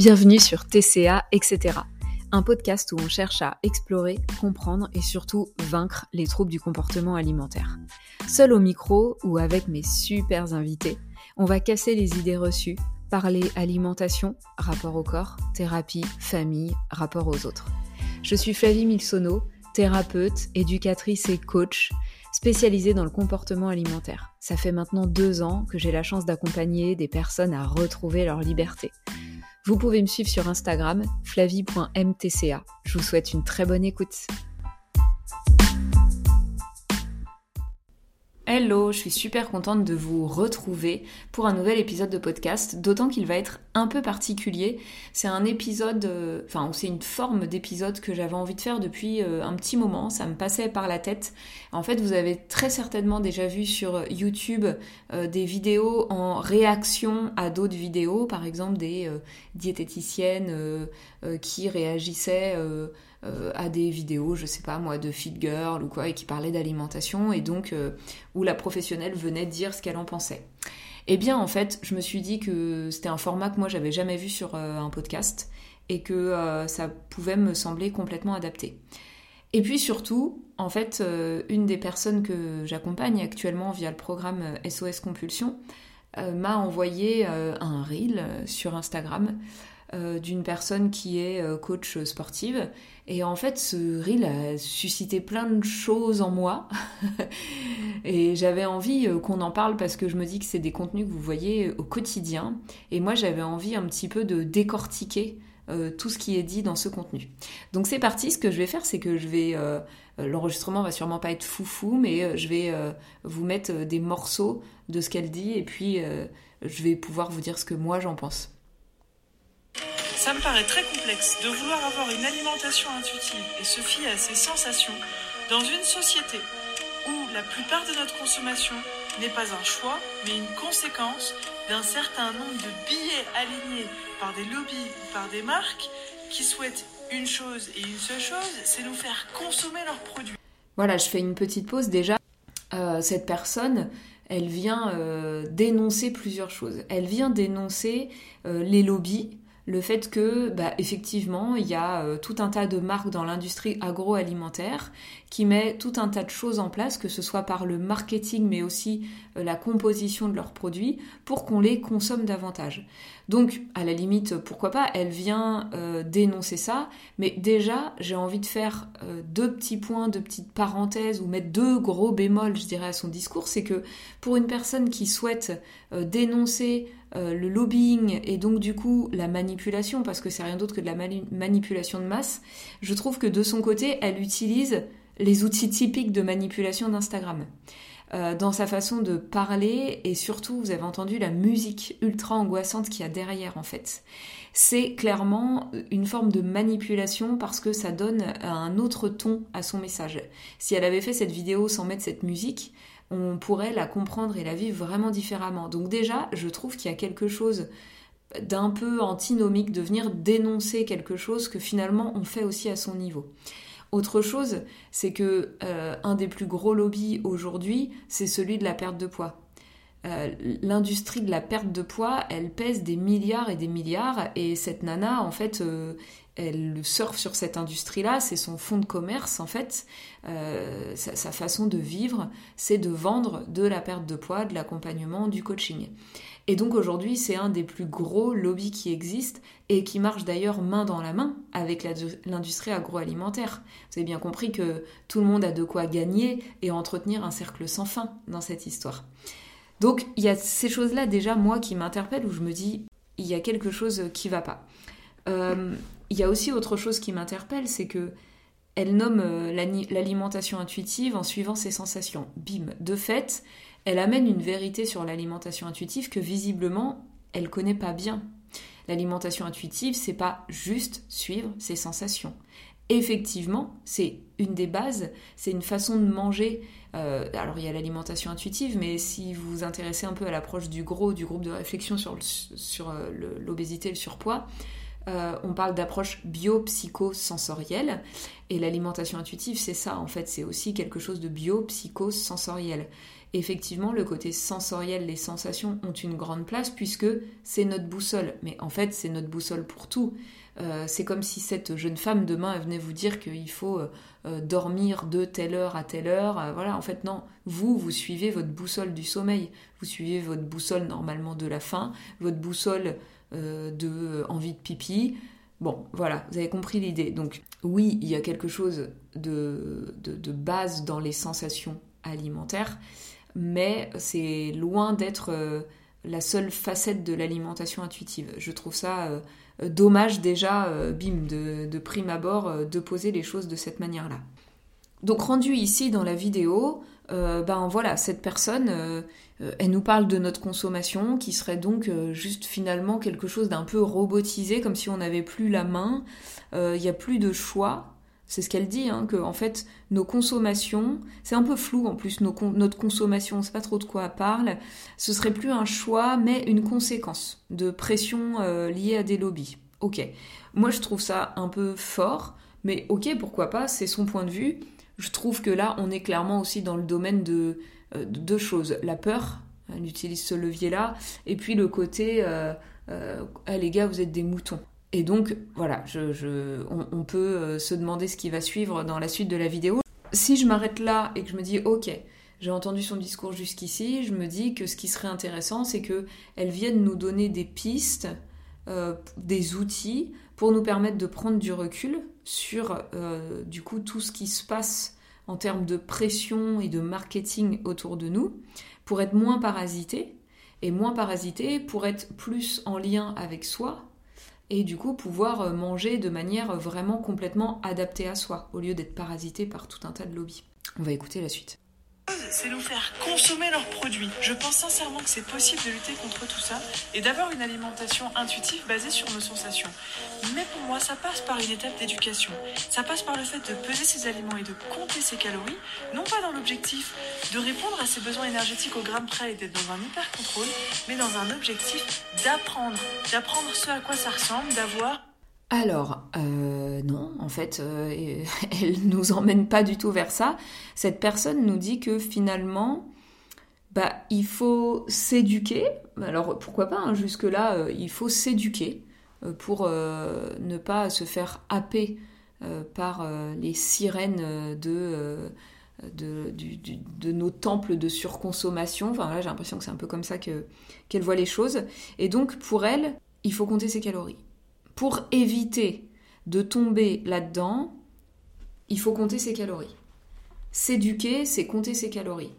Bienvenue sur TCA, etc. Un podcast où on cherche à explorer, comprendre et surtout vaincre les troubles du comportement alimentaire. Seul au micro ou avec mes super invités, on va casser les idées reçues, parler alimentation, rapport au corps, thérapie, famille, rapport aux autres. Je suis Flavie Milsono, thérapeute, éducatrice et coach spécialisée dans le comportement alimentaire. Ça fait maintenant deux ans que j'ai la chance d'accompagner des personnes à retrouver leur liberté. Vous pouvez me suivre sur Instagram, flavie.mtca. Je vous souhaite une très bonne écoute. Hello, je suis super contente de vous retrouver pour un nouvel épisode de podcast, d'autant qu'il va être un peu particulier. C'est un épisode, euh, enfin, c'est une forme d'épisode que j'avais envie de faire depuis euh, un petit moment, ça me passait par la tête. En fait, vous avez très certainement déjà vu sur YouTube euh, des vidéos en réaction à d'autres vidéos, par exemple des diététiciennes qui réagissaient euh, à des vidéos, je sais pas moi, de Fit Girl ou quoi, et qui parlaient d'alimentation, et donc euh, où la professionnelle venait dire ce qu'elle en pensait. Eh bien, en fait, je me suis dit que c'était un format que moi j'avais jamais vu sur euh, un podcast et que ça pouvait me sembler complètement adapté. Et puis surtout, en fait, une des personnes que j'accompagne actuellement via le programme SOS Compulsion m'a envoyé un reel sur Instagram d'une personne qui est coach sportive et en fait, ce reel a suscité plein de choses en moi. et j'avais envie euh, qu'on en parle parce que je me dis que c'est des contenus que vous voyez au quotidien. Et moi, j'avais envie un petit peu de décortiquer euh, tout ce qui est dit dans ce contenu. Donc c'est parti, ce que je vais faire, c'est que je vais... Euh, l'enregistrement va sûrement pas être foufou, mais je vais vous mettre des morceaux de ce qu'elle dit et puis je vais pouvoir vous dire ce que moi j'en pense. Ça me paraît très complexe de vouloir avoir une alimentation intuitive et se fier à ses sensations dans une société où la plupart de notre consommation n'est pas un choix, mais une conséquence d'un certain nombre de billets alignés par des lobbies ou par des marques qui souhaitent une chose et une seule chose, c'est nous faire consommer leurs produits. Voilà, je fais une petite pause déjà. Euh, cette personne, elle vient euh, dénoncer plusieurs choses. Elle vient dénoncer euh, les lobbies le fait que, bah, effectivement, il y a euh, tout un tas de marques dans l'industrie agroalimentaire qui met tout un tas de choses en place, que ce soit par le marketing, mais aussi euh, la composition de leurs produits, pour qu'on les consomme davantage. Donc, à la limite, pourquoi pas, elle vient euh, dénoncer ça, mais déjà, j'ai envie de faire deux petits points, deux petites parenthèses, ou mettre deux gros bémols, je dirais, à son discours, c'est que pour une personne qui souhaite dénoncer euh, le lobbying et donc du coup la manipulation, parce que c'est rien d'autre que de la manipulation de masse, je trouve que de son côté, elle utilise les outils typiques de manipulation d'Instagram. Euh, dans sa façon de parler et surtout, vous avez entendu la musique ultra angoissante qu'il y a derrière en fait. C'est clairement une forme de manipulation parce que ça donne un autre ton à son message. Si elle avait fait cette vidéo sans mettre cette musique, on pourrait la comprendre et la vivre vraiment différemment. Donc déjà, je trouve qu'il y a quelque chose d'un peu antinomique de venir dénoncer quelque chose que finalement on fait aussi à son niveau. Autre chose, c'est que euh, un des plus gros lobbies aujourd'hui, c'est celui de la perte de poids. Euh, l'industrie de la perte de poids, elle pèse des milliards et des milliards, et cette nana, en fait, euh, elle surfe sur cette industrie-là, c'est son fonds de commerce en fait, euh, sa, façon de vivre, c'est de vendre de la perte de poids, de l'accompagnement, du coaching. Et donc aujourd'hui, c'est un des plus gros lobbies qui existent et qui marche d'ailleurs main dans la main avec l'industrie agroalimentaire. Vous avez bien compris que tout le monde a de quoi gagner et entretenir un cercle sans fin dans cette histoire. Donc il y a ces choses-là déjà, moi, qui m'interpellent, où je me dis, il y a quelque chose qui va pas. Euh, il y a aussi autre chose qui m'interpelle, c'est que elle nomme euh, l'alimentation intuitive en suivant ses sensations. Bim. De fait, elle amène une vérité sur l'alimentation intuitive que visiblement elle connaît pas bien. L'alimentation intuitive, c'est pas juste suivre ses sensations. Effectivement, c'est une des bases, c'est une façon de manger. Euh, alors il y a l'alimentation intuitive, mais si vous vous intéressez un peu à l'approche du gros, du groupe de réflexion sur, sur l'obésité et le surpoids, euh, on parle d'approche bio-psychosensorielle. Et l'alimentation intuitive, c'est ça, en fait, c'est aussi quelque chose de bio-psychosensoriel. effectivement, le côté sensoriel, les sensations ont une grande place puisque c'est notre boussole. Mais en fait, c'est notre boussole pour tout. Euh, c'est comme si cette jeune femme demain venait vous dire qu'il faut euh, dormir de telle heure à telle heure. voilà, en fait non. Vous, vous suivez votre boussole du sommeil. Vous suivez votre boussole normalement de la faim, votre boussole de envie de pipi. Bon, voilà, vous avez compris l'idée. Donc oui, il y a quelque chose de, de base dans les sensations alimentaires, mais c'est loin d'être la seule facette de l'alimentation intuitive. Je trouve ça euh, dommage déjà, euh, bim, de, prime abord, euh, de poser les choses de cette manière-là. Donc rendu ici dans la vidéo, ben voilà, cette personne, elle nous parle de notre consommation qui serait donc juste finalement quelque chose d'un peu robotisé, comme si on n'avait plus la main, il n'y a plus de choix. C'est ce qu'elle dit, hein, que en fait nos consommations, c'est un peu flou en plus notre consommation, on sait pas trop de quoi elle parle. Ce serait plus un choix, mais une conséquence de pression euh, liée à des lobbies. Ok, moi je trouve ça un peu fort, mais ok pourquoi pas, c'est son point de vue. Je trouve que là on est clairement aussi dans le domaine de, euh, deux choses, la peur, elle utilise ce levier-là, et puis le côté euh, ah, les gars vous êtes des moutons. Et donc, voilà, on, peut euh, se demander ce qui va suivre dans la suite de la vidéo. Si je m'arrête là et que je me dis, ok, j'ai entendu son discours jusqu'ici, je me dis que ce qui serait intéressant, c'est qu'elle vienne nous donner des pistes, euh, des outils pour nous permettre de prendre du recul sur, euh, du coup, tout ce qui se passe en termes de pression et de marketing autour de nous, pour être moins parasité, et moins parasité pour être plus en lien avec soi, et du coup pouvoir euh, manger de manière vraiment complètement adaptée à soi, au lieu d'être parasité par tout un tas de lobbies. On va écouter la suite c'est nous faire consommer leurs produits. Je pense sincèrement que c'est possible de lutter contre tout ça et d'avoir une alimentation intuitive basée sur nos sensations. Mais pour moi, ça passe par une étape d'éducation. Ça passe par le fait de peser ses aliments et de compter ses calories, non pas dans l'objectif de répondre à ses besoins énergétiques au gramme près et d'être dans un hyper contrôle, mais dans un objectif d'apprendre, d'apprendre ce à quoi ça ressemble, d'avoir alors, euh, non, en fait, euh, elle nous emmène pas du tout vers ça. Cette personne nous dit que finalement, bah, il faut s'éduquer. Alors, pourquoi pas, hein, jusque-là, euh, il faut s'éduquer pour ne pas se faire happer par les sirènes de, de, nos temples de surconsommation. Enfin, là, j'ai l'impression que c'est un peu comme ça qu'elle voit les choses. Et donc, pour elle, il faut compter ses calories pour éviter de tomber là-dedans, il faut compter ses calories. S'éduquer, c'est compter ses calories.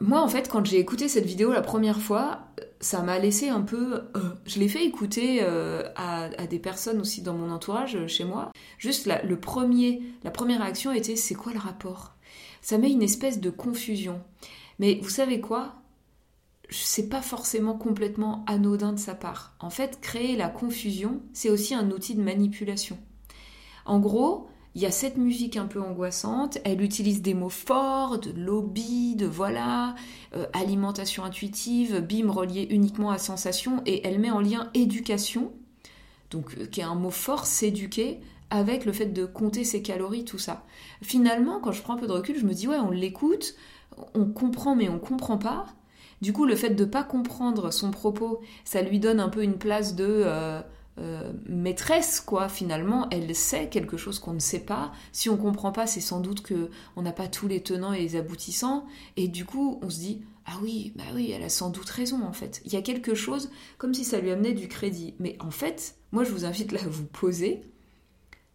Moi, en fait, quand j'ai écouté cette vidéo la première fois, ça m'a laissé un peu... Euh, je l'ai fait écouter euh, à, des personnes aussi dans mon entourage, euh, chez moi. Juste le premier, la première réaction était c'est quoi le rapport? Ça met une espèce de confusion. Mais vous savez quoi? C'est pas forcément complètement anodin de sa part. En fait, créer la confusion, c'est aussi un outil de manipulation. En gros, il y a cette musique un peu angoissante, elle utilise des mots forts, de lobby, de voilà, euh, alimentation intuitive, bim relié uniquement à sensation, et elle met en lien éducation, donc euh, qui est un mot fort, s'éduquer, avec le fait de compter ses calories, tout ça. Finalement, quand je prends un peu de recul, je me dis ouais, on l'écoute, on comprend mais on comprend pas, du coup, le fait de ne pas comprendre son propos, ça lui donne un peu une place de euh, euh, maîtresse, quoi. Finalement, elle sait quelque chose qu'on ne sait pas. Si on comprend pas, c'est sans doute que on n'a pas tous les tenants et les aboutissants. Et du coup, on se dit ah oui, bah oui, elle a sans doute raison en fait. Il y a quelque chose comme si ça lui amenait du crédit. Mais en fait, moi, je vous invite là à vous poser.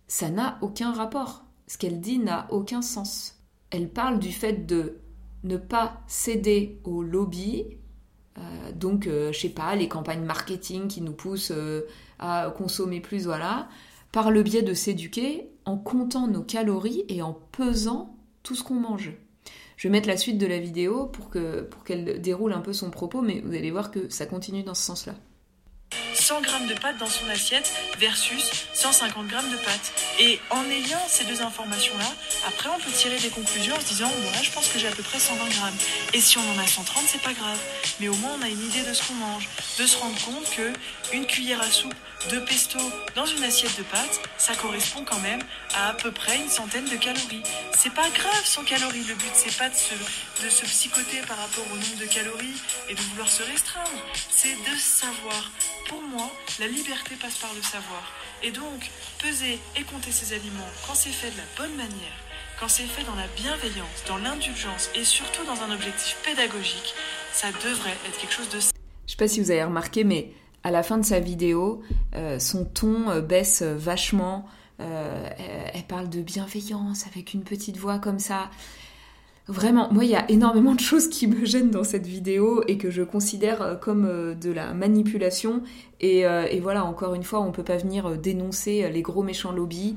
Ça n'a aucun rapport. Ce qu'elle dit n'a aucun sens. Elle parle du fait de ne pas céder au lobby, euh, donc euh, je sais pas, les campagnes marketing qui nous poussent euh, à consommer plus, voilà, par le biais de s'éduquer en comptant nos calories et en pesant tout ce qu'on mange. Je vais mettre la suite de la vidéo pour qu'elle pour qu'elle déroule un peu son propos, mais vous allez voir que ça continue dans ce sens-là. 100 g de pâtes dans son assiette versus 150 g de pâtes. Et en ayant ces deux informations-là, après on peut tirer des conclusions en se disant bon là je pense que j'ai à peu près 120 g. Et si on en a 130, c'est pas grave. Mais au moins on a une idée de ce qu'on mange, de se rendre compte que une cuillère à soupe de pesto dans une assiette de pâtes, ça correspond quand même à à peu près une centaine de calories. C'est pas grave sans calories, le but c'est pas de se, de se psychoter par rapport au nombre de calories et de vouloir se restreindre, c'est de savoir. Pour moi, la liberté passe par le savoir. Et donc, peser et compter ses aliments quand c'est fait de la bonne manière, quand c'est fait dans la bienveillance, dans l'indulgence et surtout dans un objectif pédagogique, ça devrait être quelque chose de... Je sais pas si vous avez remarqué, mais à la fin de sa vidéo, euh, son ton euh, baisse vachement. Euh, elle parle de bienveillance avec une petite voix comme ça. Vraiment, moi, il y a énormément de choses qui me gênent dans cette vidéo et que je considère comme de la manipulation. Et, et voilà, encore une fois, on ne peut pas venir dénoncer les gros méchants lobbies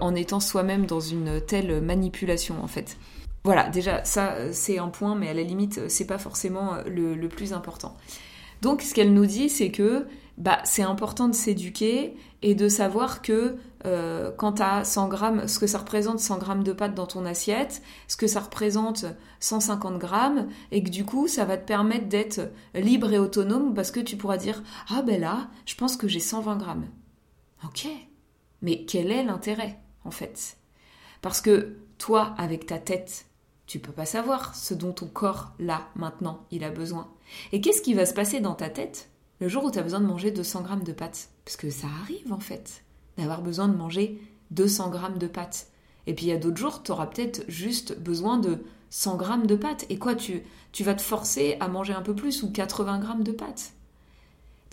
en étant soi-même dans une telle manipulation, en fait. Voilà, déjà, ça, c'est un point, mais à la limite, c'est pas forcément le, le plus important. Donc ce qu'elle nous dit, c'est que bah, c'est important de s'éduquer et de savoir que euh, quand tu as 100 grammes, ce que ça représente 100 grammes de pâtes dans ton assiette, ce que ça représente 150 grammes, et que du coup ça va te permettre d'être libre et autonome parce que tu pourras dire Ah ben là, je pense que j'ai 120 grammes. Ok, mais quel est l'intérêt en fait? Parce que toi, avec ta tête, tu peux pas savoir ce dont ton corps, là, maintenant, il a besoin. Et qu'est-ce qui va se passer dans ta tête le jour où tu as besoin de manger 200 grammes de pâtes Parce que ça arrive, en fait, d'avoir besoin de manger 200 grammes de pâtes. Et puis il y a d'autres jours, tu auras peut-être juste besoin de 100 grammes de pâtes. Et quoi, tu, tu vas te forcer à manger un peu plus ou 80 grammes de pâtes?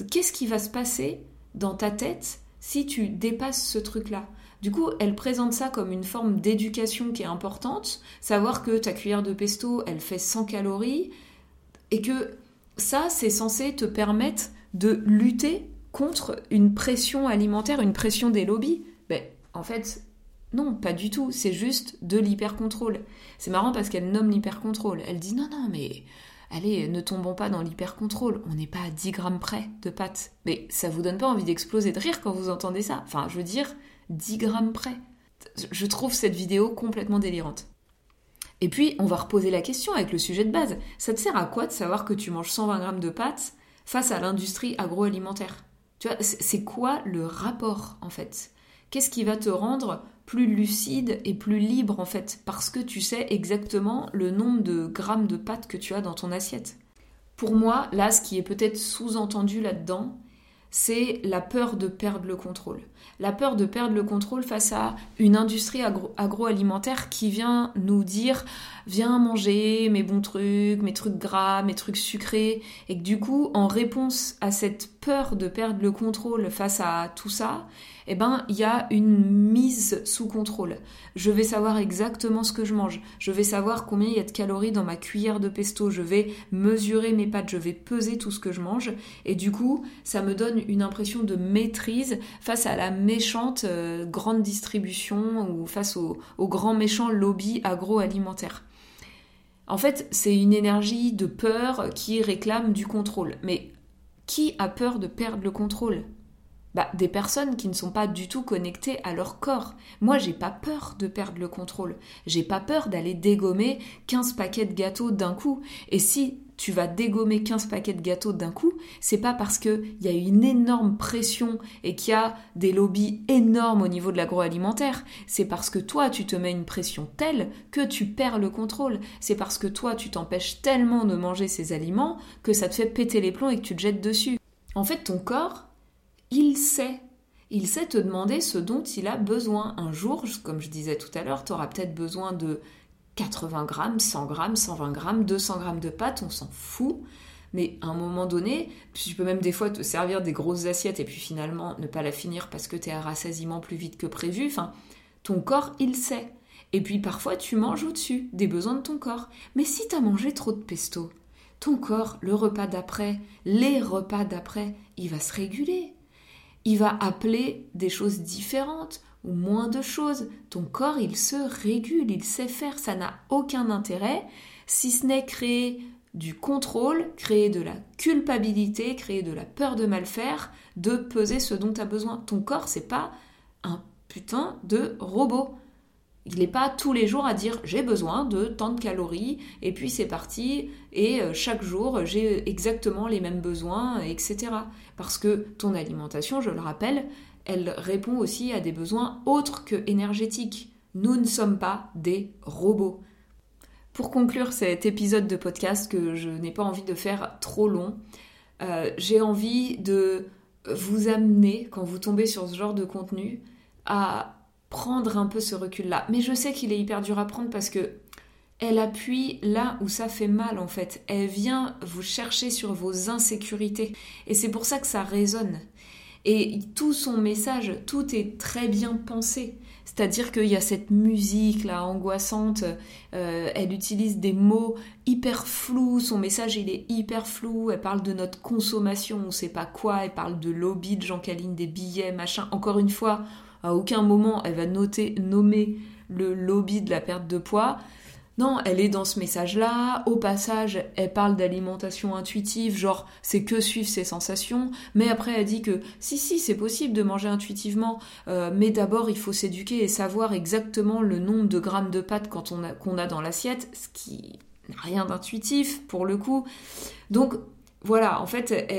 Qu'est-ce qui va se passer dans ta tête si tu dépasses ce truc-là? Du coup, elle présente ça comme une forme d'éducation qui est importante, savoir que ta cuillère de pesto, elle fait 100 calories, et que ça, c'est censé te permettre de lutter contre une pression alimentaire, une pression des lobbies. Ben, en fait, non, pas du tout, c'est juste de l'hypercontrôle. C'est marrant parce qu'elle nomme l'hypercontrôle. Elle dit non, non, mais allez, ne tombons pas dans l'hypercontrôle, on n'est pas à 10 grammes près de pâtes. Mais ça vous donne pas envie d'exploser de rire quand vous entendez ça Enfin, je veux dire, 10 grammes près. Je trouve cette vidéo complètement délirante. Et puis, on va reposer la question avec le sujet de base. Ça te sert à quoi de savoir que tu manges 120 grammes de pâtes face à l'industrie agroalimentaire? Tu vois, c'est quoi le rapport en fait? Qu'est-ce qui va te rendre plus lucide et plus libre en fait? Parce que tu sais exactement le nombre de grammes de pâtes que tu as dans ton assiette. Pour moi, là, ce qui est peut-être sous-entendu là-dedans, c'est la peur de perdre le contrôle. La peur de perdre le contrôle face à une industrie agroalimentaire qui vient nous dire viens manger mes bons trucs, mes trucs gras, mes trucs sucrés, et que du coup, en réponse à cette peur de perdre le contrôle face à tout ça, eh ben, il y a une mise sous contrôle. Je vais savoir exactement ce que je mange. Je vais savoir combien il y a de calories dans ma cuillère de pesto. Je vais mesurer mes pâtes. Je vais peser tout ce que je mange. Et du coup, ça me donne une impression de maîtrise face à la méchante euh, grande distribution ou face au, au grand méchant lobby agroalimentaire. En fait, c'est une énergie de peur qui réclame du contrôle. Mais qui a peur de perdre le contrôle? Bah, des personnes qui ne sont pas du tout connectées à leur corps. Moi, j'ai pas peur de perdre le contrôle. J'ai pas peur d'aller dégommer 15 paquets de gâteaux d'un coup. Et si tu vas dégommer 15 paquets de gâteaux d'un coup, c'est pas parce qu'il y a une énorme pression et qu'il y a des lobbies énormes au niveau de l'agroalimentaire. C'est parce que toi, tu te mets une pression telle que tu perds le contrôle. C'est parce que toi, tu t'empêches tellement de manger ces aliments que ça te fait péter les plombs et que tu te jettes dessus. En fait, ton corps, il sait. Il sait te demander ce dont il a besoin. Un jour, comme je disais tout à l'heure, tu auras peut-être besoin de 80 grammes, 100 grammes, 120 grammes, 200 grammes de pâtes, on s'en fout. Mais à un moment donné, tu peux même des fois te servir des grosses assiettes et puis finalement ne pas la finir parce que tu es à rassasiement plus vite que prévu. Enfin, ton corps, il sait. Et puis parfois, tu manges au-dessus des besoins de ton corps. Mais si tu as mangé trop de pesto, ton corps, le repas d'après, les repas d'après, il va se réguler il va appeler des choses différentes ou moins de choses. Ton corps, il se régule, il sait faire, ça n'a aucun intérêt, si ce n'est créer du contrôle, créer de la culpabilité, créer de la peur de mal faire, de peser ce dont tu as besoin. Ton corps, c'est pas un putain de robot. Il n'est pas tous les jours à dire j'ai besoin de tant de calories et puis c'est parti et euh, chaque jour j'ai exactement les mêmes besoins, etc. Parce que ton alimentation, je le rappelle, elle répond aussi à des besoins autres que énergétiques. Nous ne sommes pas des robots. Pour conclure cet épisode de podcast que je n'ai pas envie de faire trop long, euh, j'ai envie de vous amener, quand vous tombez sur ce genre de contenu, à prendre un peu ce recul-là. Mais je sais qu'il est hyper dur à prendre parce que elle appuie là où ça fait mal en fait. Elle vient vous chercher sur vos insécurités. Et c'est pour ça que ça résonne. Et tout son message, tout est très bien pensé. C'est-à-dire qu'il y a cette musique là angoissante, euh, elle utilise des mots hyper flous, son message il est hyper flou, elle parle de notre consommation, on sait pas quoi, elle parle de lobby, de Jean Caline, des billets, machin. Encore une fois, à aucun moment elle va noter, nommer le lobby de la perte de poids. Non, elle est dans ce message-là. Au passage, elle parle d'alimentation intuitive, genre c'est que suivre ses sensations. Mais après, elle dit que si, si, c'est possible de manger intuitivement, euh, mais d'abord il faut s'éduquer et savoir exactement le nombre de grammes de pâtes qu'on a, a dans l'assiette, ce qui n'a rien d'intuitif pour le coup. Donc voilà, en fait,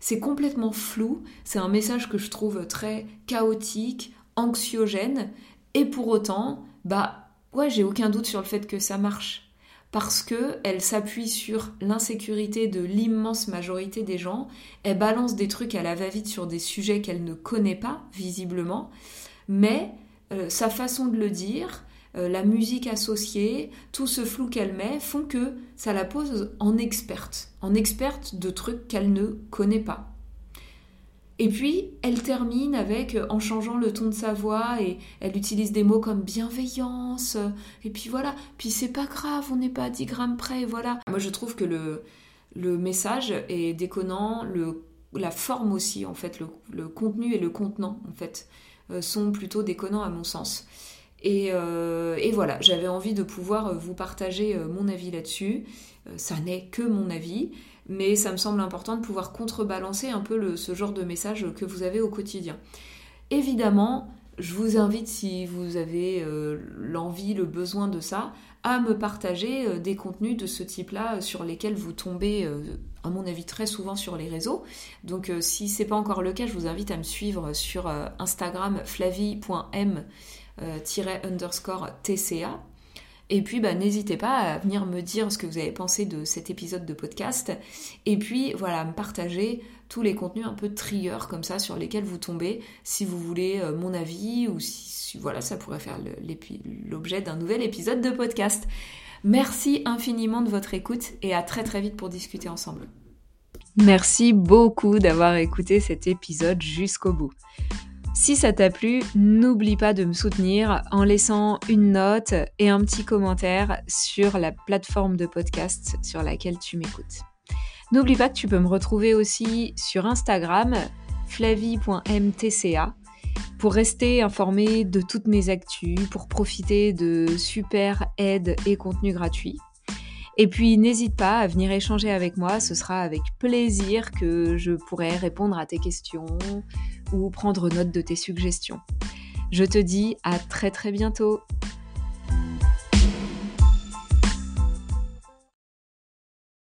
c'est complètement flou. C'est un message que je trouve très chaotique, anxiogène, et pour autant, bah ouais, j'ai aucun doute sur le fait que ça marche. Parce que elle s'appuie sur l'insécurité de l'immense majorité des gens. Elle balance des trucs à la va-vite sur des sujets qu'elle ne connaît pas, visiblement. Mais euh, sa façon de le dire, euh, la musique associée, tout ce flou qu'elle met font que ça la pose en experte. En experte de trucs qu'elle ne connaît pas. Et puis, elle termine avec, euh, en changeant le ton de sa voix, et elle utilise des mots comme bienveillance, et puis voilà, puis c'est pas grave, on n'est pas à 10 grammes près, voilà. Moi, je trouve que le, le message est déconnant, le, la forme aussi, en fait, le, contenu et le contenant, en fait, euh, sont plutôt déconnants à mon sens. Euh, et voilà, j'avais envie de pouvoir vous partager mon avis là-dessus. ça n'est que mon avis mais ça me semble important de pouvoir contrebalancer un peu ce genre de message que vous avez au quotidien. Évidemment, je vous invite, si vous avez euh, l'envie, le besoin de ça, à me partager euh, des contenus de ce type-là euh, sur lesquels vous tombez, à mon avis, très souvent sur les réseaux. Donc, si ce n'est pas encore le cas, je vous invite à me suivre sur Instagram flavie.m-underscore TCA et puis, bah, n'hésitez pas à venir me dire ce que vous avez pensé de cet épisode de podcast. Et puis, voilà, me partager tous les contenus un peu trieurs comme ça sur lesquels vous tombez, si vous voulez euh, mon avis ou si, voilà, ça pourrait faire l'objet d'un nouvel épisode de podcast. Merci infiniment de votre écoute et à très très vite pour discuter ensemble. Merci beaucoup d'avoir écouté cet épisode jusqu'au bout. Si ça t'a plu, n'oublie pas de me soutenir en laissant une note et un petit commentaire sur la plateforme de podcast sur laquelle tu m'écoutes. N'oublie pas que tu peux me retrouver aussi sur Instagram, flavie.mtca, pour rester informé de toutes mes actus, pour profiter de super aides et contenus gratuits. Et puis n'hésite pas à venir échanger avec moi, ce sera avec plaisir que je pourrai répondre à tes questions ou prendre note de tes suggestions. Je te dis à très très bientôt